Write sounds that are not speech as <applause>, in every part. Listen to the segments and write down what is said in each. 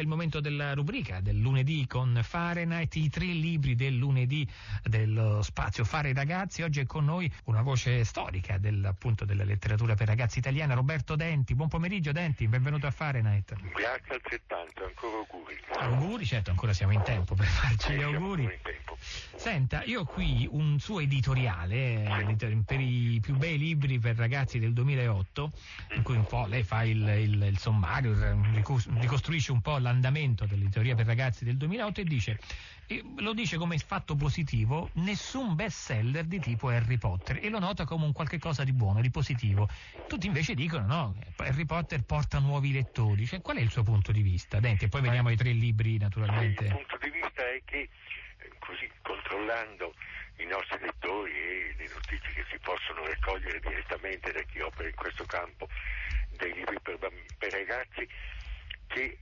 il momento della rubrica del lunedì con Fahrenheit, i tre libri del lunedì dello spazio Fare ragazzi. Oggi è con noi una voce storica del, appunto, della letteratura per ragazzi italiana, Roberto Denti. Buon pomeriggio Denti, benvenuto a Fahrenheit. Grazie altrettanto, ancora auguri. Auguri, certo, ancora siamo in tempo per farci gli auguri. Senta, io ho qui un suo editoriale eh, per i più bei libri per ragazzi del 2008, in cui un po' lei fa il, il- il sommario, ricostruisce un po' l'andamento dell'editoria per ragazzi del 2008 e dice, lo dice come fatto positivo, nessun bestseller di tipo Harry Potter e lo nota come un qualche cosa di buono, di positivo. Tutti invece dicono no, Harry Potter porta nuovi lettori. Cioè, qual è il suo punto di vista? Denti, e poi vediamo i tre libri Il naturalmente. punto di vista è che, così controllando i nostri lettori e le notizie che si possono raccogliere direttamente da chi opera in questo campo dei libri per, bamb- per ragazzi, che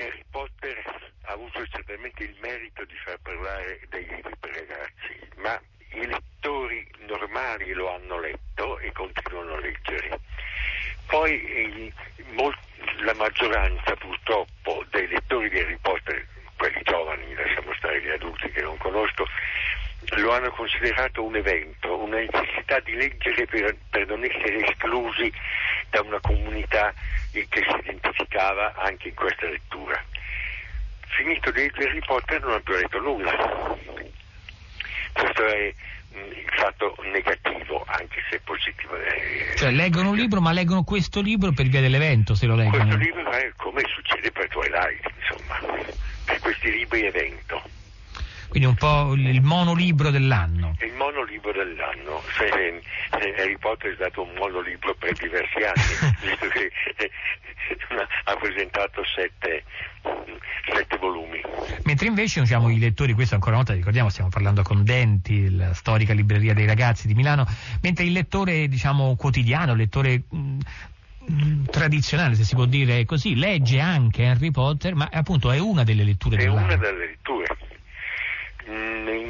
Harry Potter ha avuto certamente il merito di far parlare dei libri per ragazzi, ma i lettori normali lo hanno letto e continuano a leggere. Poi eh, mol- la maggioranza purtroppo dei lettori di Harry Potter, quelli giovani, lasciamo stare gli adulti che non conosco, lo hanno considerato un evento, una necessità di leggere per, per non essere esclusi da una comunità eh, che si identificava anche in questa lettura. Finito di leggere Harry Potter non ha più letto nulla. Questo è mh, il fatto negativo, anche se positivo. eh, Cioè, leggono un libro, ma leggono questo libro per via dell'evento, se lo leggono. questo libro è come succede per Twilight, insomma, per questi libri evento. Quindi un po' il monolibro dell'anno. È il monolibro dell'anno. Se, se Harry Potter è stato un monolibro per diversi anni, <laughs> visto che eh, ha presentato sette, sette volumi. Mentre invece diciamo, i lettori, questo ancora una volta ricordiamo, stiamo parlando con Denti, la storica libreria dei ragazzi di Milano, mentre il lettore diciamo, quotidiano, il lettore mh, mh, tradizionale, se si può dire così, legge anche Harry Potter, ma appunto è una delle letture È dell'anno. una delle letture.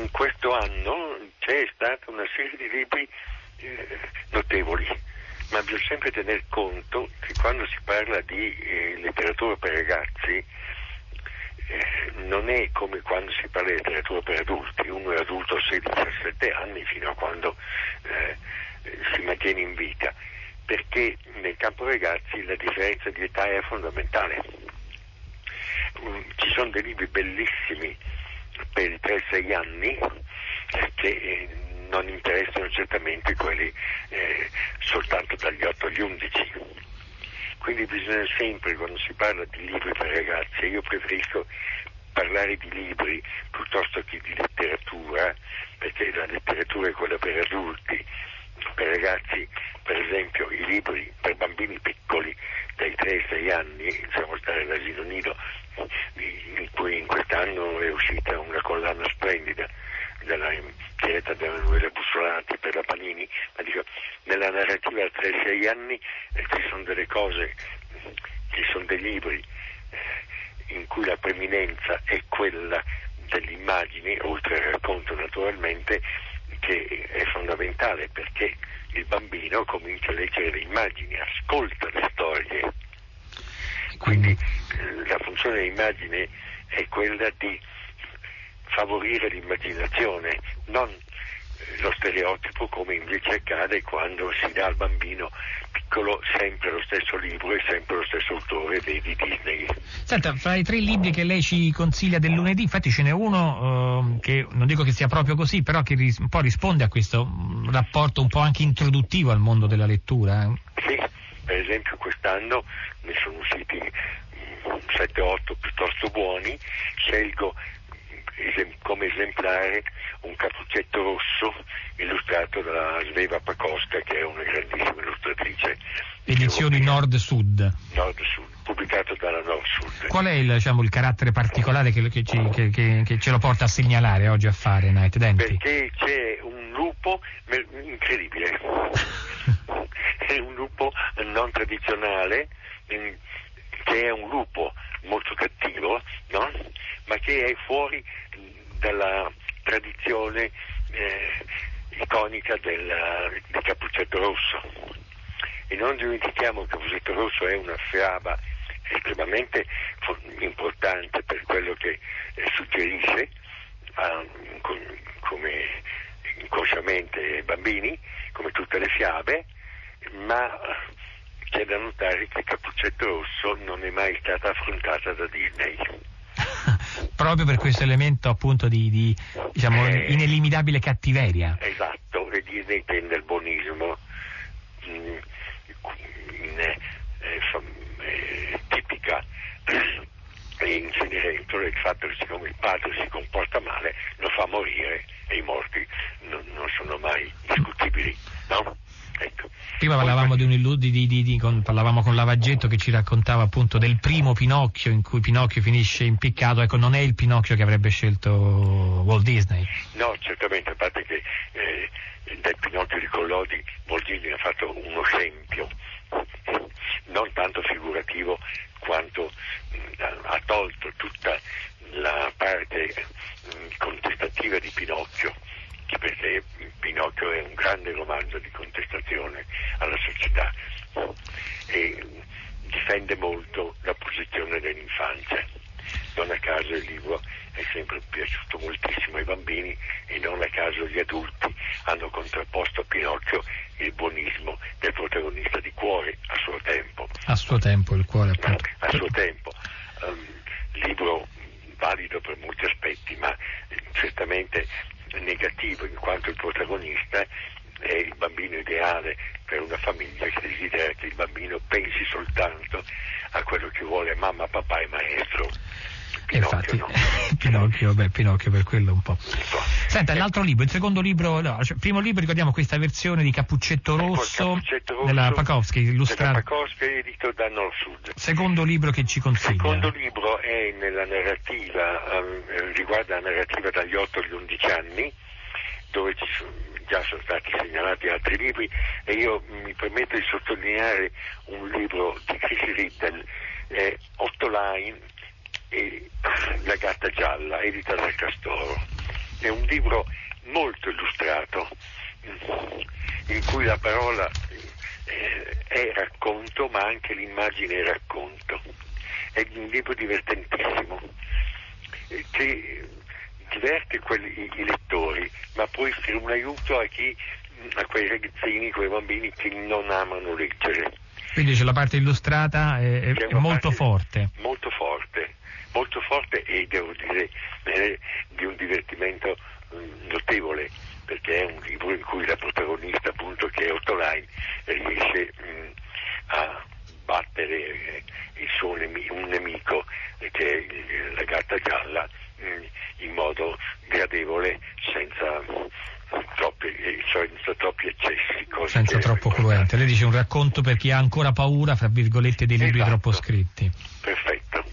In questo anno c'è stata una serie di libri eh, notevoli, ma bisogna sempre tener conto che quando si parla di eh, letteratura per ragazzi eh, non è come quando si parla di letteratura per adulti, uno è adulto a 16-17 anni fino a quando eh, si mantiene in vita, perché nel campo ragazzi la differenza di età è fondamentale. Mm, Ci sono dei libri bellissimi per i 3-6 anni che eh, non interessano certamente quelli eh, soltanto dagli 8 agli 11. Quindi bisogna sempre, quando si parla di libri per ragazzi, io preferisco parlare di libri piuttosto che di letteratura, perché la letteratura è quella per adulti. Per ragazzi, per esempio, i libri per bambini piccoli dai 3 ai 6 anni, siamo stati all'asilo nido, in cui in quest'anno è uscita una collana splendida della, diretta da Emanuele Bussolati per la Panini, ma dico, nella narrativa a 3-6 anni eh, ci sono delle cose, ci sono dei libri eh, in cui la preminenza è quella dell'immagine, oltre al racconto naturalmente, che è fondamentale perché il bambino comincia a leggere le immagini, ascolta le storie. Quindi eh, la funzione dell'immagine è quella di favorire l'immaginazione, non lo stereotipo come invece accade quando si dà al bambino piccolo sempre lo stesso libro e sempre lo stesso autore dei di Disney. Senta, fra i tre libri che lei ci consiglia del lunedì, infatti ce n'è uno ehm, che non dico che sia proprio così, però che ris- un po' risponde a questo mm, rapporto un po' anche introduttivo al mondo della lettura. eh. Sì, per esempio quest'anno ne sono usciti 7-8 piuttosto buoni, scelgo mm, come esemplare un cappuccetto rosso illustrato da Sveva Pakowska che è una grandissima illustratrice. Edizioni europea, Nord-Sud. Nord-Sud, pubblicato dalla Nord-Sud. Qual è il, diciamo, il carattere particolare che, che ci- che- che- ce lo porta a segnalare oggi a fare Night Denti? Perché c'è un lupo incredibile, è un lupo non tradizionale, che è un lupo molto cattivo, no? ma che è fuori dalla tradizione eh, iconica del, del Cappuccetto Rosso. E non dimentichiamo che il Cappuccetto Rosso è una fiaba estremamente fo- volte eh, suggerisce a, con, come inconsciamente ai bambini, come tutte le fiabe, ma c'è da notare che Cappuccetto Rosso non è mai stata affrontata da Disney. <laughs> Proprio per questo elemento appunto di, di diciamo, eh, ineliminabile cattiveria. Esatto, e Disney tende al buonismo in, in, eh, eh, tipica e in Cenerentola il fatto che siccome il padre si comporta male lo fa morire e i morti non, non sono mai discutibili. No? Ecco. Prima parlavamo di un illudi, di, di, di, con, parlavamo con Lavaggetto che ci raccontava appunto del primo Pinocchio in cui Pinocchio finisce impiccato, ecco non è il Pinocchio che avrebbe scelto Walt Disney. No, certamente, a parte che eh, del Pinocchio di Collodi Walt Disney ha fatto uno scempio, non tanto figurativo quanto mh, ha tolto tutta la parte mh, contestativa di Pinocchio perché Pinocchio è un grande romanzo di contestazione alla società e difende molto la posizione dell'infanzia. Non a caso il libro è sempre piaciuto moltissimo ai bambini e non a caso gli adulti hanno contrapposto a Pinocchio il buonismo del protagonista di cuore a suo tempo. A suo tempo il cuore appunto. A suo tempo. Um, libro valido per molti aspetti, ma certamente negativo in quanto il protagonista è il bambino ideale per una famiglia che desidera che il bambino pensi soltanto a quello che vuole mamma, papà e maestro. Pinocchio, Infatti, no. <laughs> Pinocchio, beh, Pinocchio per quello un po'. Senta, l'altro libro, il secondo libro, no, cioè, primo libro ricordiamo questa versione di Cappuccetto Rosso, Cappuccetto Rosso della Pakowski, illustrato. Pakowski edito da Nord Sud. Secondo libro che ci consiglia. Il secondo libro è nella narrativa, um, riguarda la narrativa dagli 8 agli 11 anni, dove ci sono, già sono stati segnalati altri libri e io mi permetto di sottolineare un libro di Chris Riddle, eh, Otto Line e La gatta gialla, edita dal Castoro. È un libro molto illustrato, in cui la parola eh, è racconto, ma anche l'immagine è racconto. È un libro divertentissimo, eh, che diverte quelli, i lettori, ma può essere un aiuto a, chi, a quei ragazzini, quei bambini che non amano leggere. Quindi c'è la parte illustrata è, è molto forte. Molto forte, molto forte e devo dire eh, di un divertimento mh, mm, notevole, perché è un libro in cui la protagonista, appunto, che è Ottolai, riesce mh, mm, a battere eh, suo nemico, un nemico che è la gatta gialla in modo gradevole senza troppi, senza troppi eccessi. Senza troppo cruente. Lei dice un racconto per chi ha ancora paura, fra virgolette, dei libri esatto. troppo scritti. Perfetto.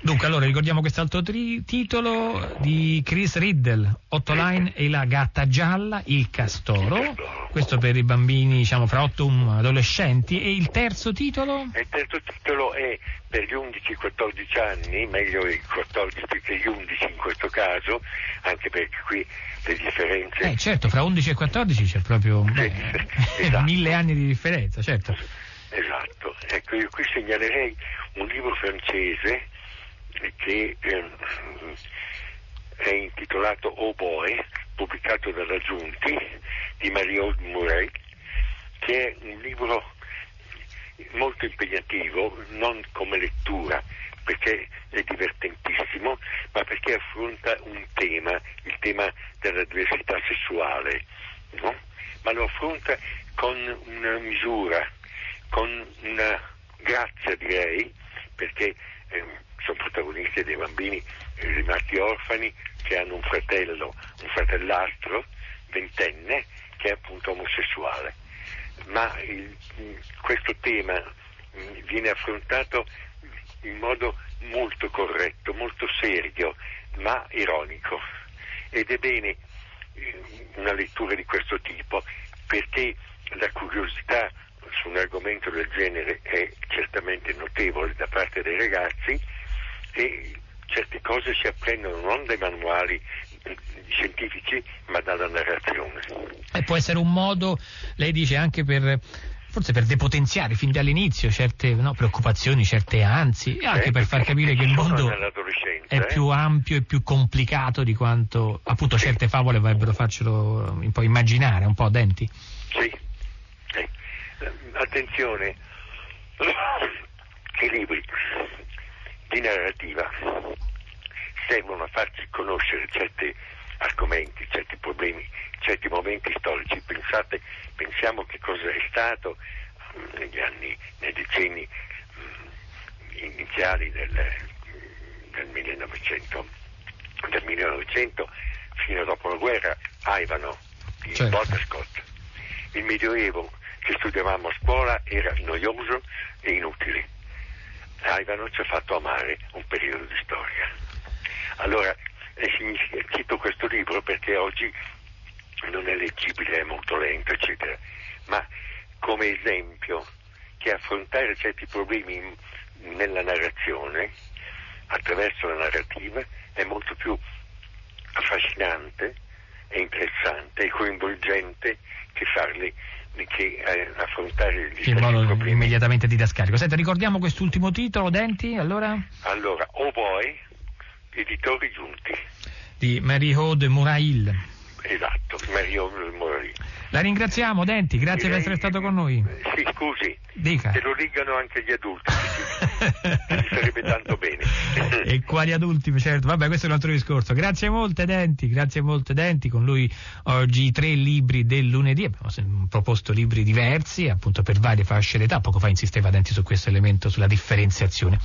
Dunque, allora ricordiamo quest'altro tri- titolo di Chris Riddle, Otto Line e la gatta gialla, il castoro. Questo per i bambini, diciamo, fra 8 e adolescenti. E il terzo titolo? Il terzo titolo è per gli 11-14 anni, meglio i 14 che gli 11 in questo caso, anche perché qui le differenze... Eh certo, fra 11 e 14 c'è proprio beh, esatto. mille anni di differenza, certo. Esatto, ecco io qui segnalerei un libro francese che eh, è intitolato Oh Boy, pubblicato dalla Giunti di Mario Murray, che è un libro molto impegnativo, non come lettura, perché è divertentissimo, ma perché affronta un tema, il tema della diversità sessuale, no? ma lo affronta con una misura, con una grazia direi, perché eh, sono protagonisti dei bambini rimasti orfani che hanno un fratello, un fratellastro ventenne che è appunto omosessuale. Ma il, questo tema mm, viene affrontato in modo molto corretto, molto serio, ma ironico. Ed è bene eh, una lettura di questo tipo perché la curiosità su un argomento del genere è certamente notevole da parte dei ragazzi e certe cose si apprendono non dai manuali scientifici ma dalla narrazione. E può essere un modo, lei dice anche per forse per depotenziare fin dall'inizio certe no, preoccupazioni, certe ansi, e anche per far capire che il mondo è eh? più ampio e più complicato di quanto appunto certe favole vorrebbero farcelo un po' immaginare, un po' denti. Sì, sì. attenzione, <coughs> i libri di narrativa servono a farci conoscere certi argomenti, certi problemi, certi momenti storici. Pensate, pensiamo che cosa è stato mm, negli anni, nei decenni mm, iniziali del, del, 1900, del 1900 fino dopo la guerra, Ivano, di Certo. Walter Scott. Il Medioevo che studiavamo a scuola era noioso e inutile. Ivano ci ha fatto amare un periodo di storia. Allora, cito questo libro perché oggi non è leggibile, è molto lento, eccetera, ma come esempio che affrontare certi problemi nella narrazione, attraverso la narrativa, è molto più affascinante e interessante e coinvolgente che farli che eh, affrontare gli in modo problemi. immediatamente didascalico. Senta, ricordiamo quest'ultimo titolo, Denti, allora? Allora, O Boy, editori giunti. Di Marie-Aude Murail. Esatto, Mario Morari. La ringraziamo, Denti, grazie per essere stato con noi. Sì, scusi, Dica. che lo leggano anche gli adulti, <laughs> ci sarebbe tanto bene. e quali adulti, certo. Vabbè, questo è un altro discorso. Grazie molte, Denti, grazie molte, Denti. Con lui oggi i tre libri del lunedì. Abbiamo proposto libri diversi, appunto per varie fasce d'età. Poco fa insisteva Denti su questo elemento, sulla differenziazione.